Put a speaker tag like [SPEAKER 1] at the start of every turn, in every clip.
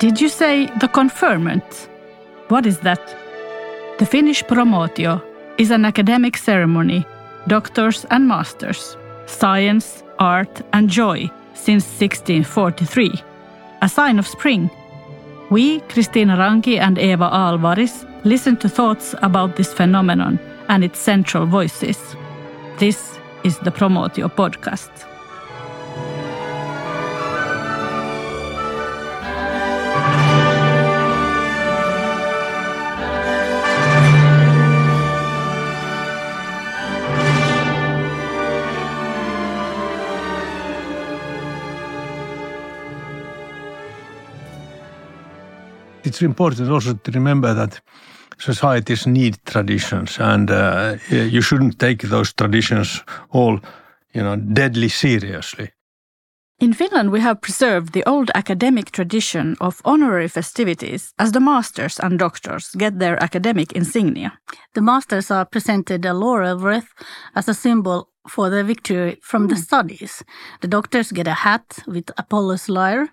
[SPEAKER 1] Did you say the conferment? What is that? The Finnish promotio is an academic ceremony, doctors and masters, science, art, and joy since 1643, a sign of spring. We, Christina Ranki and Eva Alvaris, listen to thoughts about this phenomenon and its central voices. This is the Promotio podcast.
[SPEAKER 2] It's important also to remember that societies need traditions, and uh, you shouldn't take those traditions all, you know, deadly seriously.
[SPEAKER 1] In Finland, we have preserved the old academic tradition of honorary festivities as the masters and doctors get their academic insignia.
[SPEAKER 3] The masters are presented a laurel wreath as a symbol for their victory from the hmm. studies. The doctors get a hat with Apollo's lyre,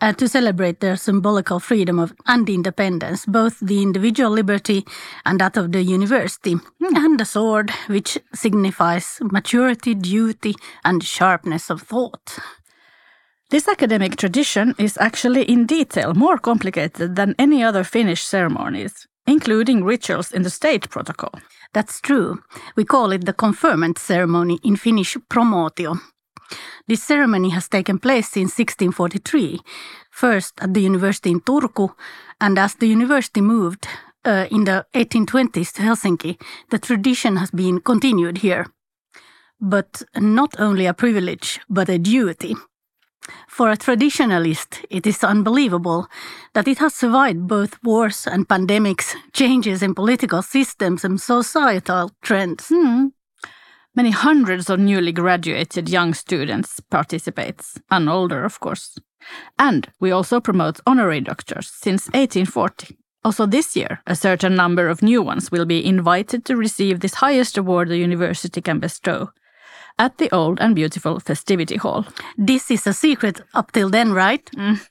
[SPEAKER 3] uh, to celebrate their symbolical freedom of, and independence, both the individual liberty and that of the university, mm. and the sword, which signifies maturity, duty, and sharpness of thought.
[SPEAKER 1] This academic tradition is actually in detail more complicated than any other Finnish ceremonies, including rituals in the state protocol.
[SPEAKER 3] That's true. We call it the conferment ceremony in Finnish promotio, this ceremony has taken place since 1643, first at the university in Turku, and as the university moved uh, in the 1820s to Helsinki, the tradition has been continued here. But not only a privilege, but a duty. For a traditionalist, it is unbelievable that it has survived both wars and pandemics, changes in political systems, and societal trends.
[SPEAKER 1] Hmm. Many hundreds of newly graduated young students participates, and older, of course. And we also promote honorary doctors since 1840. Also this year, a certain number of new ones will be invited to receive this highest award the university can bestow at the old and beautiful festivity hall.
[SPEAKER 3] This is a secret up till then, right? Mm.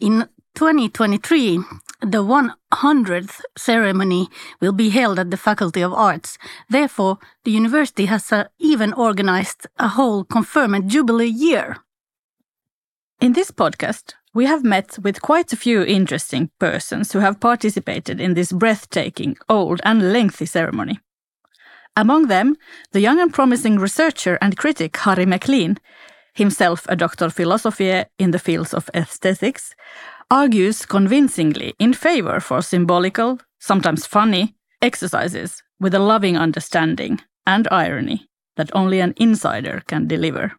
[SPEAKER 3] In 2023, the 100th ceremony will be held at the Faculty of Arts. Therefore, the university has uh, even organized a whole conferment jubilee year.
[SPEAKER 1] In this podcast, we have met with quite a few interesting persons who have participated in this breathtaking, old, and lengthy ceremony. Among them, the young and promising researcher and critic Harri Mäcklin, himself a doctor of philosophy in the fields of aesthetics, argues convincingly in favor for symbolical, sometimes funny, exercises with a loving understanding and irony that only an insider can deliver.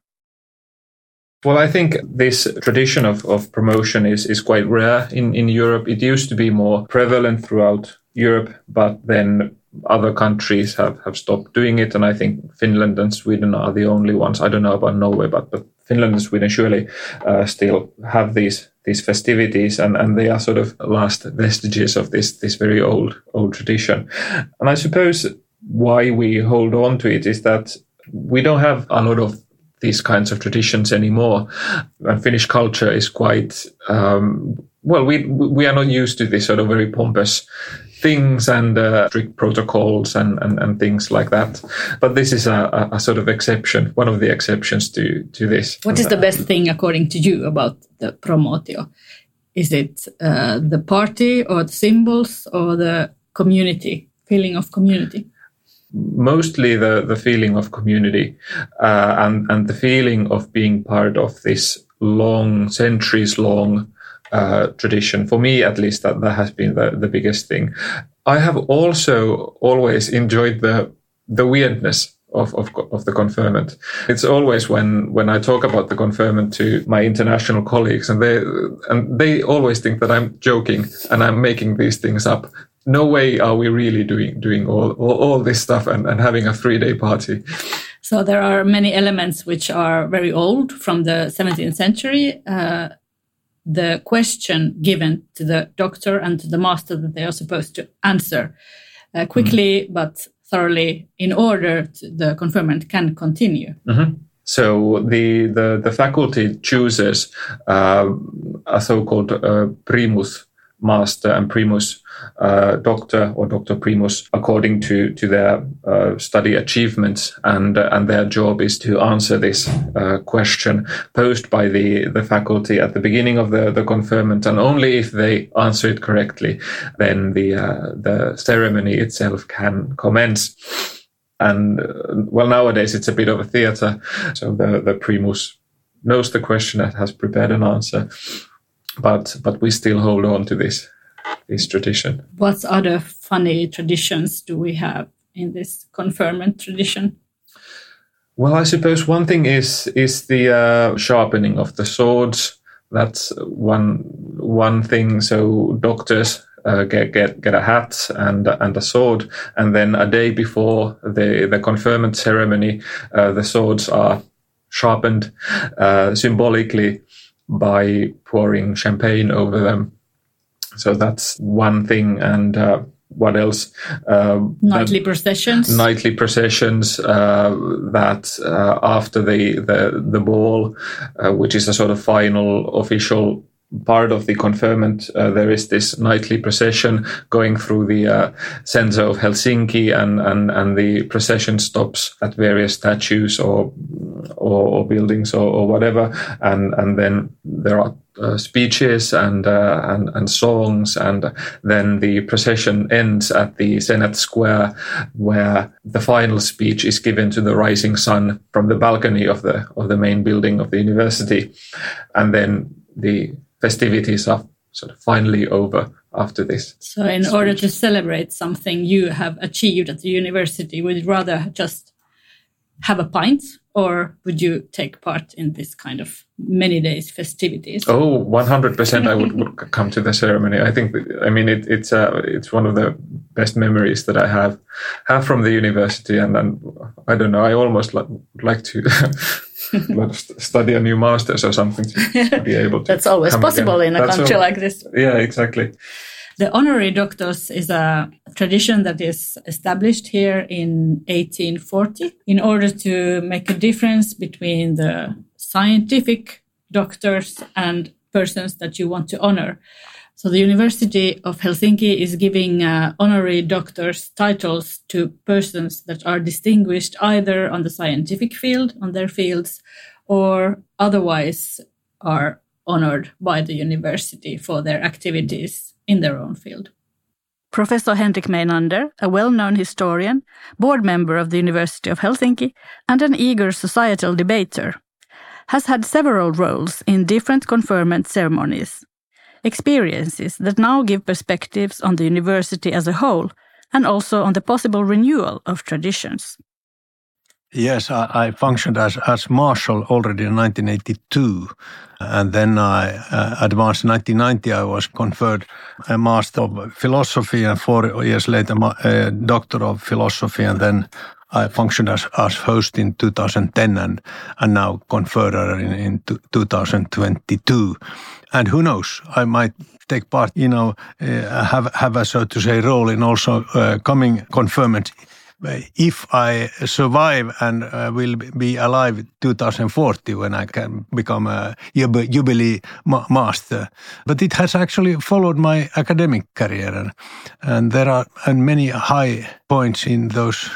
[SPEAKER 4] Well, I think this tradition of, of promotion is, is quite rare in, in Europe. It used to be more prevalent throughout Europe, but then other countries have, have stopped doing it. And I think Finland and Sweden are the only ones. I don't know about Norway, but, but Finland and Sweden surely uh, still have these these festivities and, and they are sort of last vestiges of this this very old old tradition. And I suppose why we hold on to it is that we don't have a lot of these kinds of traditions anymore. And Finnish culture is quite um, well. We we are not used to this sort of very pompous things and uh, strict protocols and, and, and things like that. But this is a, a, sort of exception, one of the exceptions to, to this.
[SPEAKER 1] What is the best thing, according to you, about the promotio? Is it uh, the party or the symbols or the community, feeling of community?
[SPEAKER 4] Mostly the, the feeling of community uh, and, and the feeling of being part of this long, centuries long uh, tradition. For me, at least, that, that has been the, the biggest thing. I have also always enjoyed the the weirdness of, of, of the conferment. It's always when, when I talk about the conferment to my international colleagues and they, and they always think that I'm joking and I'm making these things up. No way are we really doing, doing all, all, all this stuff and, and having a three day party.
[SPEAKER 1] So there are many elements which are very old from the 17th century. Uh, the question given to the doctor and to the master that they are supposed to answer uh, quickly mm. but thoroughly in order to the conferment can continue.
[SPEAKER 4] Mm-hmm. So the the, the faculty chooses uh, a so-called uh, primus master and primus uh, doctor or doctor primus according to to their uh, study achievements. And uh, and their job is to answer this uh, question posed by the the faculty at the beginning of the the conferment. And only if they answer it correctly then the uh, the ceremony itself can commence. And uh, well nowadays it's a bit of a theater. So the the primus knows the question and has prepared an answer but but we still hold on to this this tradition.
[SPEAKER 1] What other funny traditions do we have in this conferment tradition?
[SPEAKER 4] Well, I suppose one thing is is the uh, sharpening of the swords. That's one one thing. So doctors uh, get get get a hat and and a sword, and then a day before the the conferment ceremony, uh, the swords are sharpened uh, symbolically by pouring champagne over them. So that's one thing. And uh, what else?
[SPEAKER 1] Uh, nightly processions.
[SPEAKER 4] Nightly processions. Uh, that uh, after the the the ball, uh, which is a sort of final official part of the conferment, uh, there is this nightly procession going through the uh, center of Helsinki, and, and, and the procession stops at various statues or or, or buildings or, or, whatever, and and then there are uh, speeches and, uh, and and songs, and then the procession ends at the Senate Square, where the final speech is given to the rising sun from the balcony of the of the main building of the university, and then the festivities are sort of finally over after this.
[SPEAKER 1] So, in speech. order to celebrate something you have achieved at the university, would you rather just have a pint or would you take part in this kind of many days festivities?
[SPEAKER 4] Oh 100% i would, would come to the ceremony. I think i mean it, it's uh, it's one of the best memories that i have have from the university. And, and i don't know i almost like, like to study a new master's or something to, be able to
[SPEAKER 1] that's always possible again. in a that's country all, like this.
[SPEAKER 4] Yeah exactly
[SPEAKER 1] the honorary doctors is a tradition that is established here in 1840 in order to make a difference between the scientific doctors and persons that you want to honor. So the University of Helsinki is giving uh, honorary doctors titles to persons that are distinguished either on the scientific field, on their fields, or otherwise are honored by the university for their activities in their own field. Professor Henrik Meinander, a well known historian, board member of the University of Helsinki, and an eager societal debater, has had several roles in different conferment ceremonies, experiences that now give perspectives on the university as a whole and also on the possible renewal of traditions.
[SPEAKER 2] Yes, I, I, functioned as, as marshal already in 1982. And then I uh, advanced in 1990. I was conferred a master of philosophy and four years later, a doctor of philosophy. And then I functioned as, as host in 2010 and, and now conferrer in, in 2022. And who knows, I might take part, you know, uh, have, have a, so to say, role in also uh, coming conferment if I survive and uh, will be alive 2040 when I can become a Jubilee Master. But it has actually followed my academic career, and, and there are and many high points in those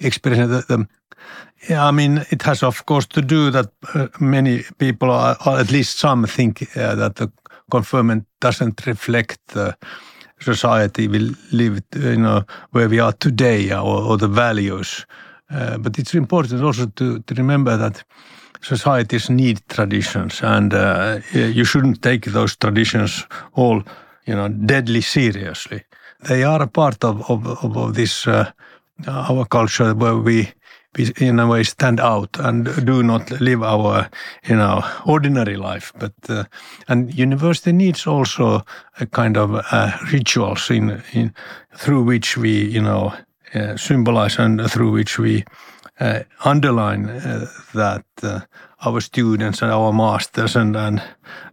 [SPEAKER 2] experiences. Yeah, I mean, it has of course to do that uh, many people, are, or at least some, think uh, that the conferment doesn't reflect the society we live, you know, where we are today or, or the values. Uh, but it's important also to, to remember that societies need traditions and uh, you shouldn't take those traditions all, you know, deadly seriously. They are a part of, of, of, of this, uh, our culture where we in a way stand out and do not live our you know ordinary life. But uh, and university needs also a kind of uh, rituals in in through which we you know uh, symbolize and through which we uh, underline uh, that uh, our students and our masters and, and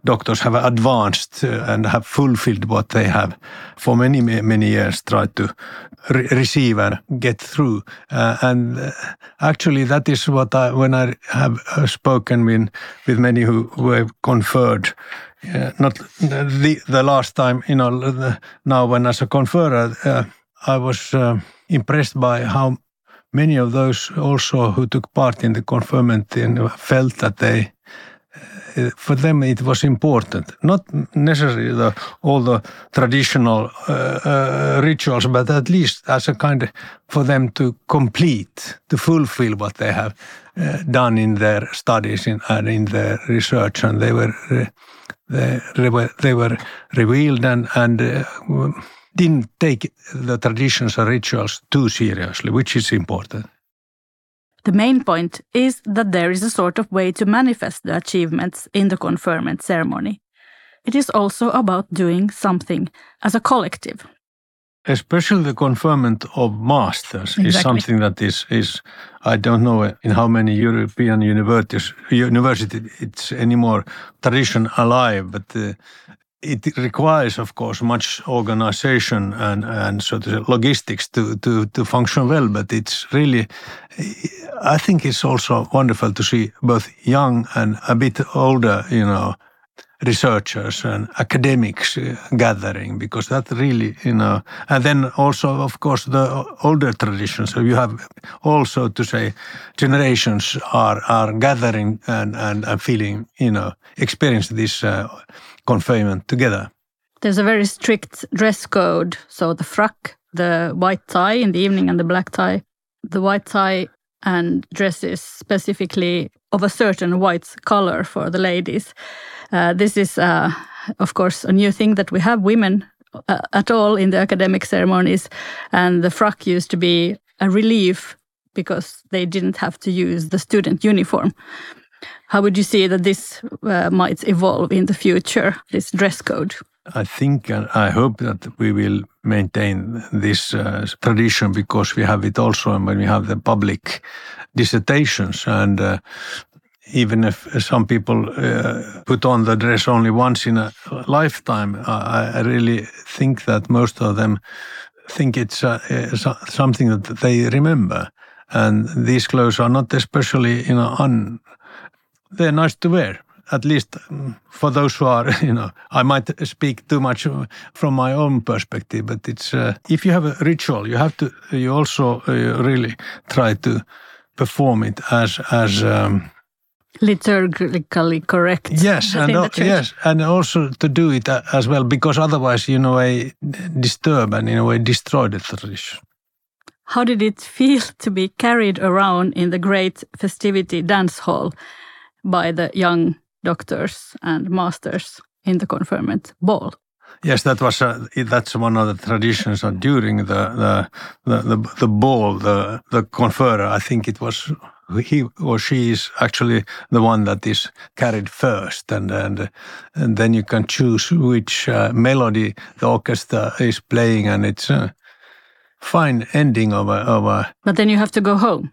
[SPEAKER 2] doctors have advanced and have fulfilled what they have for many many years tried to re- receive and get through. Uh, and uh, actually, that is what I, when I have uh, spoken with, with many who, have conferred, uh, not the, the last time, you know, the, now when as a conferrer, uh, I was uh, impressed by how many of those also who took part in the conferment felt that they for them it was important, not necessarily the, all the traditional uh, uh, rituals, but at least as a kind of, for them to complete, to fulfill what they have uh, done in their studies in, and in their research, and they were they, they were revealed and and. Uh, didn't take the traditions and rituals too seriously, which is important.
[SPEAKER 1] The main point is that there is a sort of way to manifest the achievements in the conferment ceremony. It is also about doing something as a collective.
[SPEAKER 2] Especially the conferment of masters exactly. is something that is, is, I don't know in how many European universities, university it's anymore tradition alive, but uh, it requires, of course, much organization and, and sort of logistics to, to, to function well. But it's really, I think it's also wonderful to see both young and a bit older, you know, researchers and academics uh, gathering because that really, you know, and then also, of course, the older traditions. So you have also to say generations are, are gathering and, and, and feeling, you know, experience this. Uh, conferment together.
[SPEAKER 1] There's a very strict dress code. So the frock, the white tie in the evening, and the black tie. The white tie and dresses specifically of a certain white color for the ladies. Uh, this is, uh, of course, a new thing that we have women uh, at all in the academic ceremonies. And the frock used to be a relief because they didn't have to use the student uniform. How would you see that this uh, might evolve in the future, this dress code?
[SPEAKER 2] I think and I hope that we will maintain this uh, tradition because we have it also when we have the public dissertations and uh, even if some people uh, put on the dress only once in a lifetime, I, I really think that most of them think it's uh, something that they remember. And these clothes are not especially you know un they're nice to wear at least um, for those who are, you know, I might speak too much from my own perspective, but it's uh, if you have a ritual, you have to, you also uh, really try to perform it as as um,
[SPEAKER 1] liturgically correct.
[SPEAKER 2] Yes, and yes, and also to do it uh, as well, because otherwise, you know, I disturb and in a way destroy the tradition.
[SPEAKER 1] How did it feel to be carried around in the great festivity dance hall? By the young doctors and masters in the conferment ball.
[SPEAKER 2] Yes, that was uh, that's one of the traditions. Uh, during the the, the the, the ball, the the conferrer, I think it was he or she is actually the one that is carried first, and and and then you can choose which uh, melody the orchestra is playing, and it's a fine ending of a, of a.
[SPEAKER 1] But then you have to go home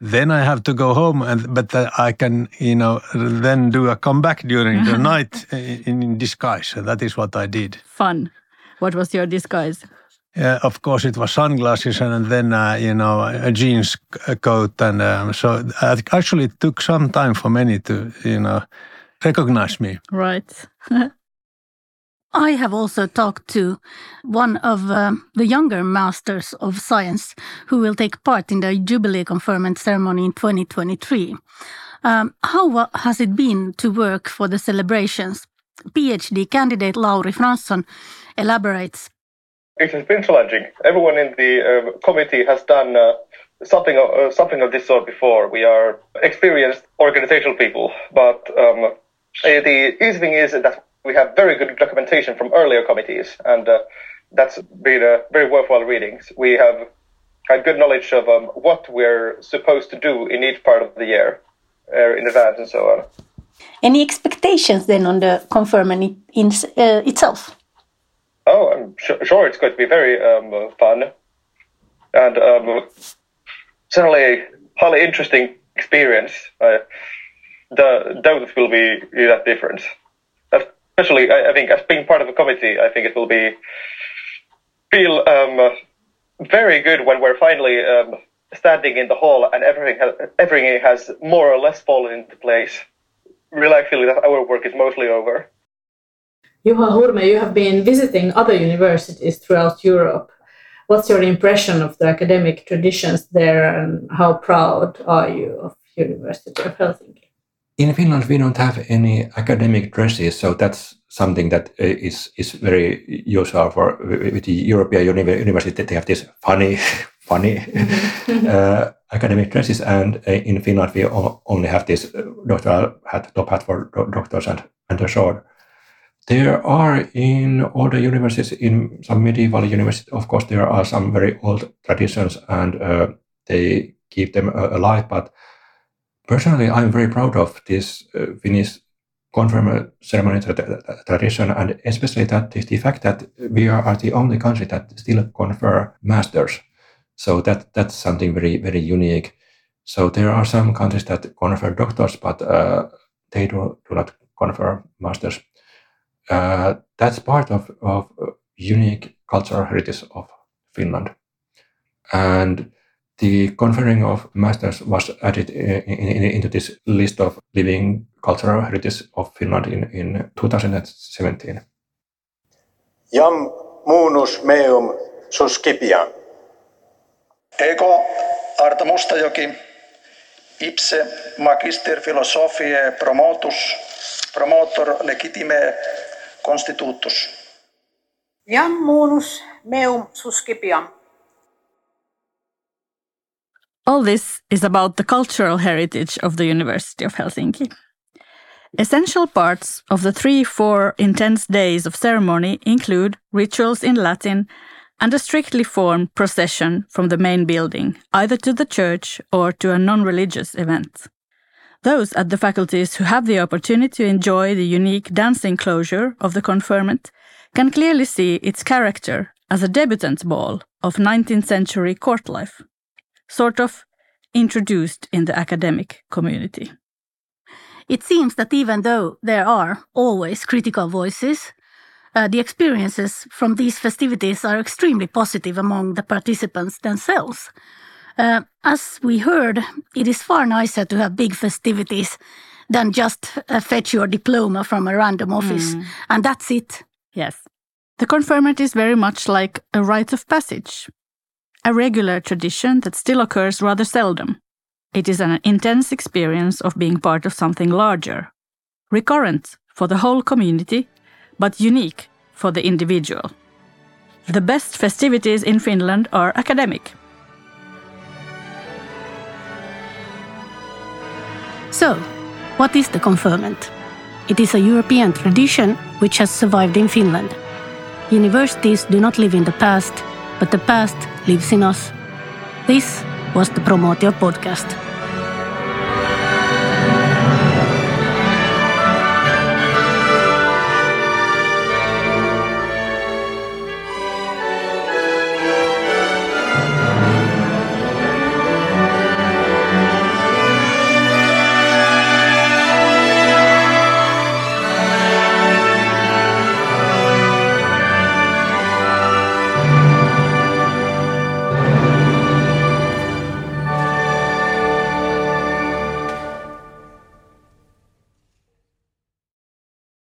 [SPEAKER 2] then I have to go home, and but I can, you know, then do a comeback during the night in, in disguise. So that is what I did.
[SPEAKER 1] Fun. What was your disguise?
[SPEAKER 2] Yeah, of course, it was sunglasses and then, uh, you know, a jeans coat. And um, so it actually it took some time for many to, you know, recognize me.
[SPEAKER 1] Right.
[SPEAKER 3] I have also talked to one of uh, the younger masters of science who will take part in the Jubilee conferment ceremony in 2023. Um, how has it been to work for the celebrations? PhD candidate Lauri Fransson elaborates.
[SPEAKER 5] It has been challenging. Everyone in the uh, committee has done uh, something of, uh, something of this sort before. We are experienced organizational people, but um, the easy thing is that we have very good documentation from earlier committees, and uh, that's been a very worthwhile readings. We have had good knowledge of um, what we're supposed to do in each part of the year uh, in advance and so on.
[SPEAKER 3] Any expectations then on the conferment in, uh, itself?
[SPEAKER 5] Oh, I'm sure it's going to be very um, fun and um, certainly a highly interesting experience. Uh, the doubt will be that different especially I, I, think as being part of a committee, I think it will be feel um, very good when we're finally um, standing in the hall and everything has, everything has more or less fallen into place. Really, feel that our work is mostly over.
[SPEAKER 1] Juha Hurme, you have been visiting other universities throughout Europe. What's your impression of the academic traditions there, and how proud are you of University of Helsinki?
[SPEAKER 6] In Finland, we don't have any academic dresses, so that's something that uh, is is very usual for with the European university. They have this funny, funny mm-hmm. uh, academic dresses, and uh, in Finland we only have this uh, doctoral hat, top hat for doctors and and a sword. There are in older universities, in some medieval universities, of course, there are some very old traditions, and uh, they keep them uh, alive. But personally, I'm very proud of this Finnish conferment ceremony tradition, and especially that the fact that we are the only country that still confer masters. So that that's something very very unique. So there are some countries that confer doctors, but uh, they do, do not confer masters. Uh, that's part of, of unique cultural heritage of Finland. And the conferring of masters was added in, in, into this list of living cultural heritage of Finland in, in 2017.
[SPEAKER 7] Jam munus meum suscipiam.
[SPEAKER 8] Ego Arta Mustajoki, ipse magister philosophiae promotus, promotor legitime constitutus.
[SPEAKER 9] Jam munus meum suscipiam.
[SPEAKER 1] All this is about the cultural heritage of the University of Helsinki. Essential parts of the three, four intense days of ceremony include rituals in Latin and a strictly formed procession from the main building, either to the church or to a non religious event. Those at the faculties who have the opportunity to enjoy the unique dancing closure of the conferment can clearly see its character as a debutante ball of 19th century court life sort of introduced in the academic community.
[SPEAKER 3] It seems that even though there are always critical voices, uh, the experiences from these festivities are extremely positive among the participants themselves. Uh, as we heard, it is far nicer to have big festivities than just uh, fetch your diploma from a random office, mm. and that's it.
[SPEAKER 1] Yes. The conferment is very much like a rite of passage a regular tradition that still occurs rather seldom. It is an intense experience of being part of something larger, recurrent for the whole community, but unique for the individual. The best festivities in Finland are academic.
[SPEAKER 3] So, what is the conferment? It is a European tradition which has survived in Finland. Universities do not live in the past, but the past lives in us. This was the Promotio podcast.